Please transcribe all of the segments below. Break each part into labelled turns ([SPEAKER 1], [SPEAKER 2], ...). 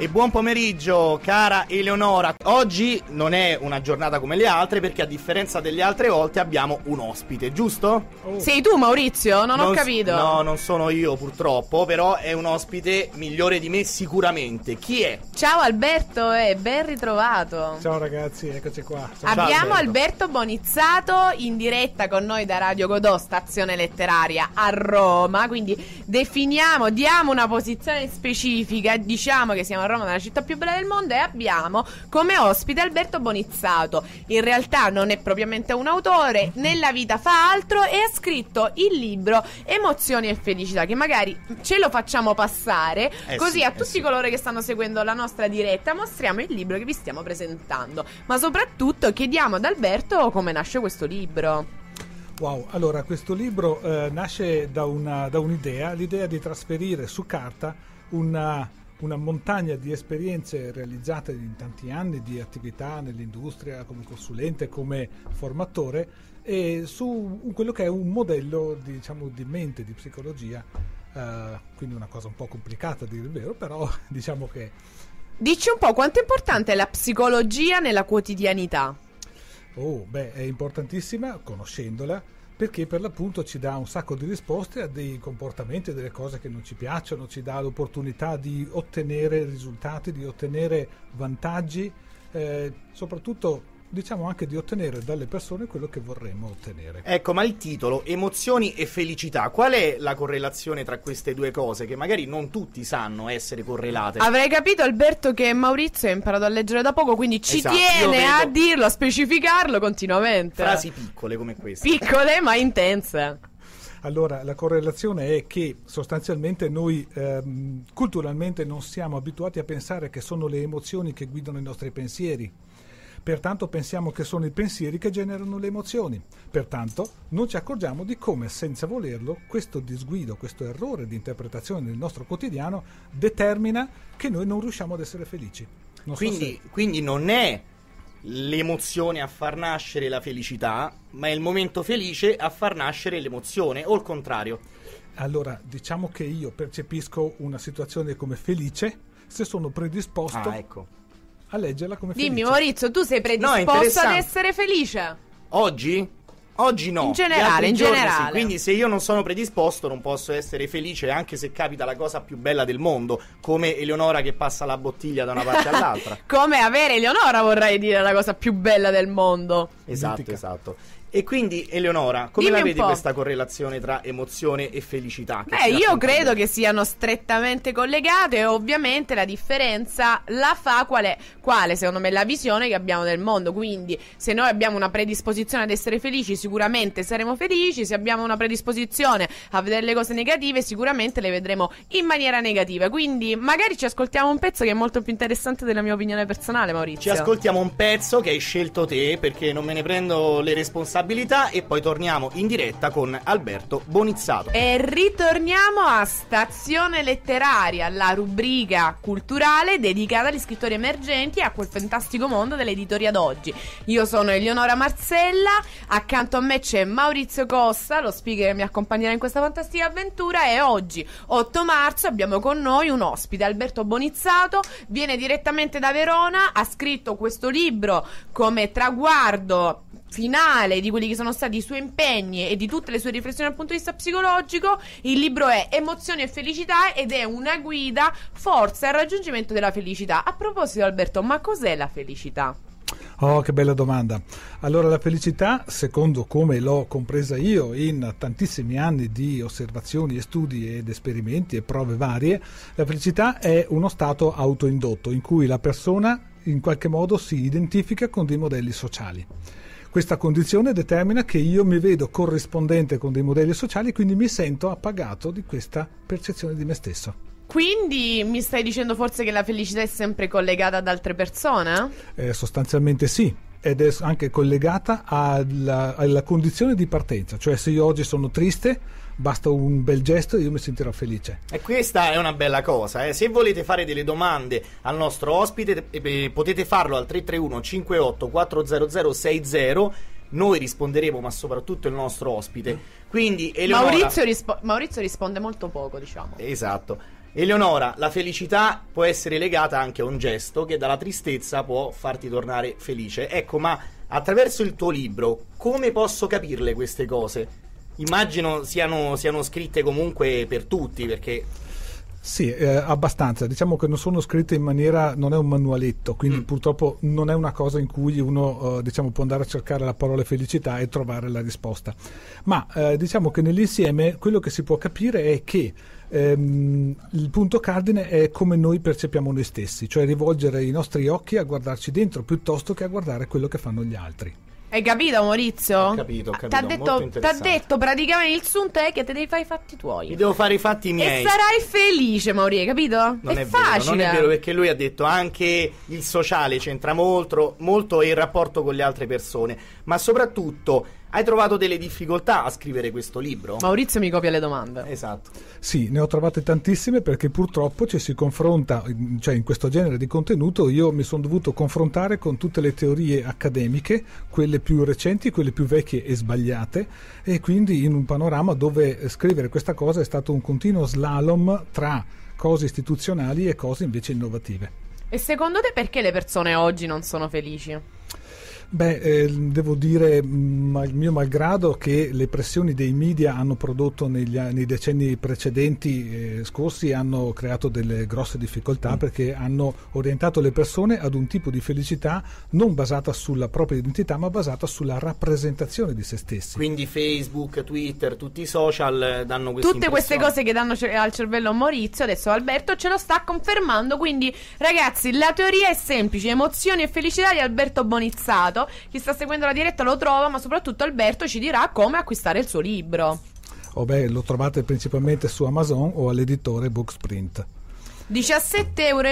[SPEAKER 1] E buon pomeriggio, cara Eleonora. Oggi non è una giornata come le altre perché a differenza delle altre volte abbiamo un ospite, giusto?
[SPEAKER 2] Oh. Sei tu Maurizio? Non, non ho capito.
[SPEAKER 1] No, non sono io purtroppo, però è un ospite migliore di me sicuramente. Chi è?
[SPEAKER 2] Ciao Alberto e ben ritrovato.
[SPEAKER 3] Ciao ragazzi, eccoci qua.
[SPEAKER 2] Ciao. Abbiamo Alberto. Alberto Bonizzato in diretta con noi da Radio Godò, stazione letteraria a Roma, quindi definiamo, diamo una posizione specifica, diciamo che siamo Roma, la città più bella del mondo, e abbiamo come ospite Alberto Bonizzato. In realtà non è propriamente un autore, nella vita fa altro e ha scritto il libro Emozioni e felicità, che magari ce lo facciamo passare, eh così sì, a eh tutti sì. coloro che stanno seguendo la nostra diretta mostriamo il libro che vi stiamo presentando. Ma soprattutto chiediamo ad Alberto come nasce questo libro.
[SPEAKER 3] Wow, allora questo libro eh, nasce da, una, da un'idea, l'idea di trasferire su carta una una montagna di esperienze realizzate in tanti anni di attività nell'industria come consulente, come formatore e su quello che è un modello diciamo, di mente, di psicologia, uh, quindi una cosa un po' complicata a dire il vero, però diciamo che...
[SPEAKER 2] Dici un po' quanto è importante la psicologia nella quotidianità?
[SPEAKER 3] Oh, beh, è importantissima conoscendola perché per l'appunto ci dà un sacco di risposte a dei comportamenti, a delle cose che non ci piacciono, ci dà l'opportunità di ottenere risultati, di ottenere vantaggi, eh, soprattutto diciamo anche di ottenere dalle persone quello che vorremmo ottenere.
[SPEAKER 1] Ecco, ma il titolo emozioni e felicità, qual è la correlazione tra queste due cose che magari non tutti sanno essere correlate?
[SPEAKER 2] Avrei capito Alberto che Maurizio ha imparato a leggere da poco, quindi ci esatto, tiene a dirlo, a specificarlo continuamente.
[SPEAKER 1] Frasi piccole come queste.
[SPEAKER 2] Piccole ma intense.
[SPEAKER 3] Allora, la correlazione è che sostanzialmente noi ehm, culturalmente non siamo abituati a pensare che sono le emozioni che guidano i nostri pensieri Pertanto pensiamo che sono i pensieri che generano le emozioni. Pertanto non ci accorgiamo di come, senza volerlo, questo disguido, questo errore di interpretazione nel nostro quotidiano determina che noi non riusciamo ad essere felici.
[SPEAKER 1] Non quindi, so se... quindi non è l'emozione a far nascere la felicità, ma è il momento felice a far nascere l'emozione, o il contrario.
[SPEAKER 3] Allora, diciamo che io percepisco una situazione come felice se sono predisposto
[SPEAKER 1] ah, ecco
[SPEAKER 3] a leggerla come
[SPEAKER 2] felice. Dimmi Maurizio, tu sei predisposto no, ad essere felice?
[SPEAKER 1] Oggi? Oggi no.
[SPEAKER 2] In generale, in generale.
[SPEAKER 1] Sì. Quindi se io non sono predisposto non posso essere felice anche se capita la cosa più bella del mondo, come Eleonora che passa la bottiglia da una parte all'altra.
[SPEAKER 2] come avere Eleonora vorrei dire la cosa più bella del mondo.
[SPEAKER 1] Esatto, Dimentica. esatto. E quindi, Eleonora, come Dimmi la vedi questa correlazione tra emozione e felicità?
[SPEAKER 2] Beh, io credo che siano strettamente collegate e ovviamente la differenza la fa quale, quale, secondo me, la visione che abbiamo del mondo. Quindi, se noi abbiamo una predisposizione ad essere felici, sicuramente saremo felici. Se abbiamo una predisposizione a vedere le cose negative, sicuramente le vedremo in maniera negativa. Quindi, magari ci ascoltiamo un pezzo che è molto più interessante della mia opinione personale, Maurizio.
[SPEAKER 1] Ci ascoltiamo un pezzo che hai scelto te, perché non me ne prendo le responsabilità responsabilità e poi torniamo in diretta con Alberto Bonizzato.
[SPEAKER 2] E ritorniamo a Stazione Letteraria, la rubrica culturale dedicata agli scrittori emergenti e a quel fantastico mondo dell'editoria d'oggi. Io sono Eleonora Marzella, accanto a me c'è Maurizio Costa, lo speaker che mi accompagnerà in questa fantastica avventura e oggi, 8 marzo, abbiamo con noi un ospite, Alberto Bonizzato, viene direttamente da Verona, ha scritto questo libro come traguardo finale di quelli che sono stati i suoi impegni e di tutte le sue riflessioni dal punto di vista psicologico. Il libro è Emozioni e felicità ed è una guida forza al raggiungimento della felicità. A proposito, Alberto, ma cos'è la felicità?
[SPEAKER 3] Oh, che bella domanda. Allora, la felicità, secondo come l'ho compresa io in tantissimi anni di osservazioni e studi ed esperimenti e prove varie, la felicità è uno stato autoindotto in cui la persona in qualche modo si identifica con dei modelli sociali. Questa condizione determina che io mi vedo corrispondente con dei modelli sociali e quindi mi sento appagato di questa percezione di me stesso.
[SPEAKER 2] Quindi mi stai dicendo forse che la felicità è sempre collegata ad altre persone?
[SPEAKER 3] Eh, sostanzialmente sì, ed è anche collegata alla, alla, condizione di partenza, cioè se io oggi sono triste, basta un bel gesto e io mi sentirò felice.
[SPEAKER 1] E questa è una bella cosa, eh? se volete fare delle domande al nostro ospite eh, potete farlo al 331 58 400 60 noi risponderemo, ma soprattutto il nostro ospite. Quindi,
[SPEAKER 2] Eleonora... Maurizio, rispo- Maurizio risponde molto poco, diciamo.
[SPEAKER 1] Esatto. Eleonora, la felicità può essere legata anche a un gesto che dalla tristezza può farti tornare felice. Ecco, ma attraverso il tuo libro, come posso capirle queste cose? Immagino siano, siano scritte comunque per tutti, perché
[SPEAKER 3] sì, eh, abbastanza. Diciamo che non sono scritte in maniera, non è un manualetto, quindi mm. purtroppo non è una cosa in cui uno eh, diciamo, può andare a cercare la parola felicità e trovare la risposta. Ma eh, diciamo che nell'insieme quello che si può capire è che ehm, il punto cardine è come noi percepiamo noi stessi, cioè rivolgere i nostri occhi a guardarci dentro piuttosto che a guardare quello che fanno gli altri.
[SPEAKER 2] Hai capito, Maurizio?
[SPEAKER 1] Ho capito, ho capito.
[SPEAKER 2] T'ha detto, t'ha detto praticamente il sunto è che te devi fare i fatti tuoi.
[SPEAKER 1] Mi devo fare i fatti miei.
[SPEAKER 2] E sarai felice, Maurizio, capito?
[SPEAKER 1] Non
[SPEAKER 2] è,
[SPEAKER 1] è
[SPEAKER 2] facile.
[SPEAKER 1] Vero, non è vero perché lui ha detto anche il sociale c'entra molto, molto e il rapporto con le altre persone, ma soprattutto hai trovato delle difficoltà a scrivere questo libro?
[SPEAKER 2] Maurizio mi copia le domande.
[SPEAKER 1] Esatto.
[SPEAKER 3] Sì, ne ho trovate tantissime perché purtroppo ci si confronta, cioè in questo genere di contenuto io mi sono dovuto confrontare con tutte le teorie accademiche, quelle più recenti, quelle più vecchie e sbagliate e quindi in un panorama dove scrivere questa cosa è stato un continuo slalom tra cose istituzionali e cose invece innovative.
[SPEAKER 2] E secondo te perché le persone oggi non sono felici?
[SPEAKER 3] Beh, eh, devo dire, ma, mio malgrado, che le pressioni dei media hanno prodotto negli, nei decenni precedenti eh, scorsi hanno creato delle grosse difficoltà mm. perché hanno orientato le persone ad un tipo di felicità non basata sulla propria identità ma basata sulla rappresentazione di se stessi.
[SPEAKER 1] Quindi Facebook, Twitter, tutti i social eh, danno queste
[SPEAKER 2] Tutte queste cose che danno al cervello Maurizio, adesso Alberto ce lo sta confermando, quindi ragazzi la teoria è semplice, emozioni e felicità di Alberto Bonizzato Alberto. Chi sta seguendo la diretta lo trova, ma soprattutto Alberto ci dirà come acquistare il suo libro.
[SPEAKER 3] Oh beh, lo trovate principalmente su Amazon o all'editore Booksprint.
[SPEAKER 2] 17,90 euro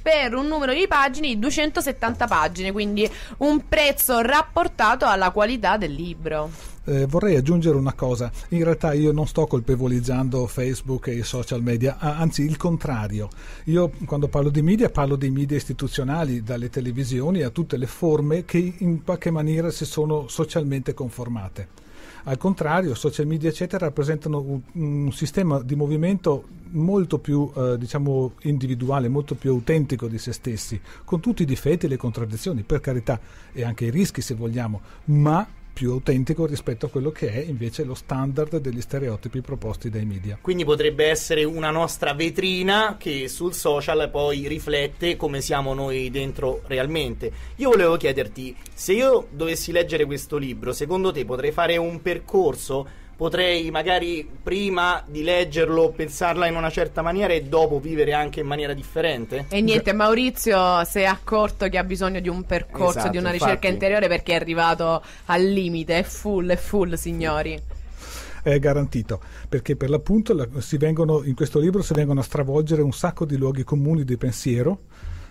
[SPEAKER 2] per un numero di pagine di 270 pagine, quindi un prezzo rapportato alla qualità del libro.
[SPEAKER 3] Eh, vorrei aggiungere una cosa, in realtà io non sto colpevolizzando Facebook e i social media, anzi il contrario. Io quando parlo di media parlo dei media istituzionali, dalle televisioni a tutte le forme che in qualche maniera si sono socialmente conformate. Al contrario, social media eccetera rappresentano un, un sistema di movimento molto più eh, diciamo individuale, molto più autentico di se stessi, con tutti i difetti e le contraddizioni, per carità, e anche i rischi se vogliamo, ma più autentico rispetto a quello che è invece lo standard degli stereotipi proposti dai media.
[SPEAKER 1] Quindi potrebbe essere una nostra vetrina che sul social poi riflette come siamo noi dentro realmente. Io volevo chiederti, se io dovessi leggere questo libro, secondo te potrei fare un percorso potrei magari prima di leggerlo pensarla in una certa maniera e dopo vivere anche in maniera differente?
[SPEAKER 2] E niente, Maurizio si è accorto che ha bisogno di un percorso, esatto, di una ricerca infatti. interiore perché è arrivato al limite, è full, è full signori
[SPEAKER 3] è garantito perché per l'appunto si vengono, in questo libro si vengono a stravolgere un sacco di luoghi comuni di pensiero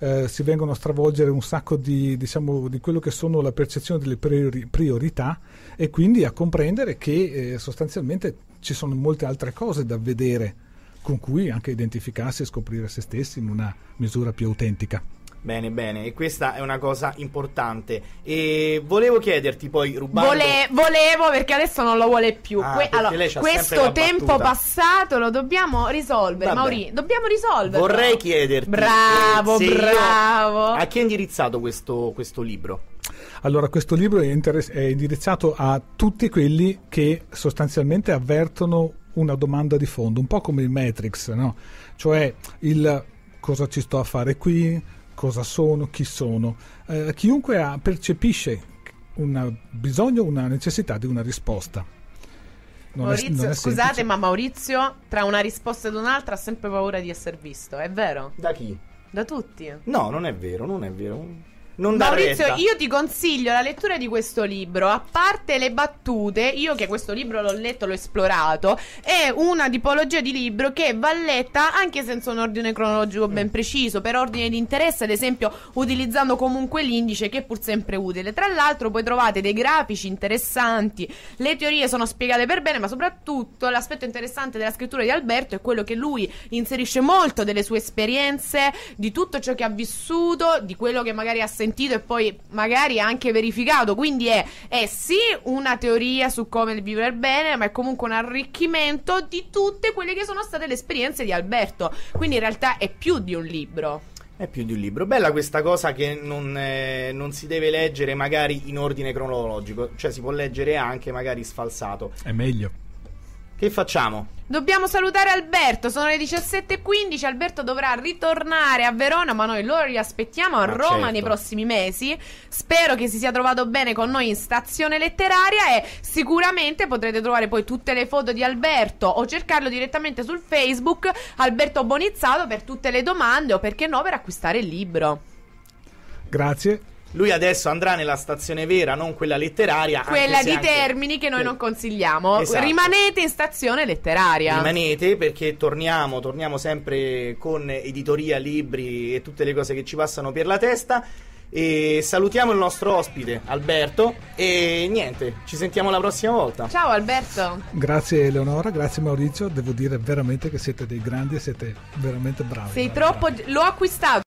[SPEAKER 3] eh, si vengono a stravolgere un sacco di, diciamo, di quello che sono la percezione delle priori- priorità e quindi a comprendere che eh, sostanzialmente ci sono molte altre cose da vedere con cui anche identificarsi e scoprire se stessi in una misura più autentica.
[SPEAKER 1] Bene, bene, e questa è una cosa importante. E volevo chiederti poi, rubando...
[SPEAKER 2] Vole- volevo perché adesso non lo vuole più.
[SPEAKER 1] Ah, que- allora,
[SPEAKER 2] questo tempo passato lo dobbiamo risolvere, Mauri. Dobbiamo risolverlo.
[SPEAKER 1] Vorrei chiederti...
[SPEAKER 2] Bravo, bravo.
[SPEAKER 1] A chi è indirizzato questo, questo libro?
[SPEAKER 3] Allora, questo libro è, interess- è indirizzato a tutti quelli che sostanzialmente avvertono una domanda di fondo, un po' come il Matrix, no? Cioè il cosa ci sto a fare qui, cosa sono, chi sono. Eh, chiunque ha, percepisce un bisogno, una necessità di una risposta.
[SPEAKER 2] Non Maurizio, è, è scusate, ma Maurizio tra una risposta ed un'altra ha sempre paura di essere visto, è vero?
[SPEAKER 1] Da chi?
[SPEAKER 2] Da tutti.
[SPEAKER 1] No, non è vero, non è vero non
[SPEAKER 2] Maurizio, io ti consiglio la lettura di questo libro. A parte le battute, io che questo libro l'ho letto, l'ho esplorato, è una tipologia di libro che va letta anche senza un ordine cronologico ben mm. preciso, per ordine di interesse, ad esempio, utilizzando comunque l'indice che è pur sempre utile. Tra l'altro, poi trovate dei grafici interessanti, le teorie sono spiegate per bene, ma soprattutto l'aspetto interessante della scrittura di Alberto è quello che lui inserisce molto delle sue esperienze, di tutto ciò che ha vissuto, di quello che magari ha sentito sentito e poi magari anche verificato. Quindi è, è sì una teoria su come vivere bene, ma è comunque un arricchimento di tutte quelle che sono state le esperienze di Alberto. Quindi in realtà è più di un libro.
[SPEAKER 1] È più di un libro. Bella questa cosa che non, eh, non, si deve leggere magari in ordine cronologico, cioè si può leggere anche magari sfalsato.
[SPEAKER 3] È meglio.
[SPEAKER 1] Che facciamo?
[SPEAKER 2] Dobbiamo salutare Alberto, sono le 17.15, Alberto dovrà ritornare a Verona, ma noi lo riaspettiamo a
[SPEAKER 1] Ah,
[SPEAKER 2] Roma
[SPEAKER 1] certo.
[SPEAKER 2] nei prossimi mesi. Spero che si sia trovato bene con noi in stazione letteraria e sicuramente potrete trovare poi tutte le foto di Alberto o cercarlo direttamente sul Facebook Alberto Bonizzato per tutte le domande o perché no per acquistare il libro.
[SPEAKER 3] Grazie.
[SPEAKER 1] Lui adesso andrà nella stazione vera, non quella letteraria.
[SPEAKER 2] Quella di
[SPEAKER 1] anche-
[SPEAKER 2] Termini che noi non consigliamo.
[SPEAKER 1] Esatto.
[SPEAKER 2] Rimanete in stazione letteraria.
[SPEAKER 1] Rimanete perché torniamo, torniamo sempre con editoria, libri e tutte le cose che ci passano per la testa. E salutiamo il nostro ospite Alberto. E niente, ci sentiamo la prossima volta.
[SPEAKER 2] Ciao Alberto.
[SPEAKER 3] Grazie Eleonora, grazie Maurizio. Devo dire veramente che siete dei grandi e siete veramente bravi.
[SPEAKER 2] Sei
[SPEAKER 3] bravi,
[SPEAKER 2] troppo.
[SPEAKER 3] bravi.
[SPEAKER 2] L'ho acquistato.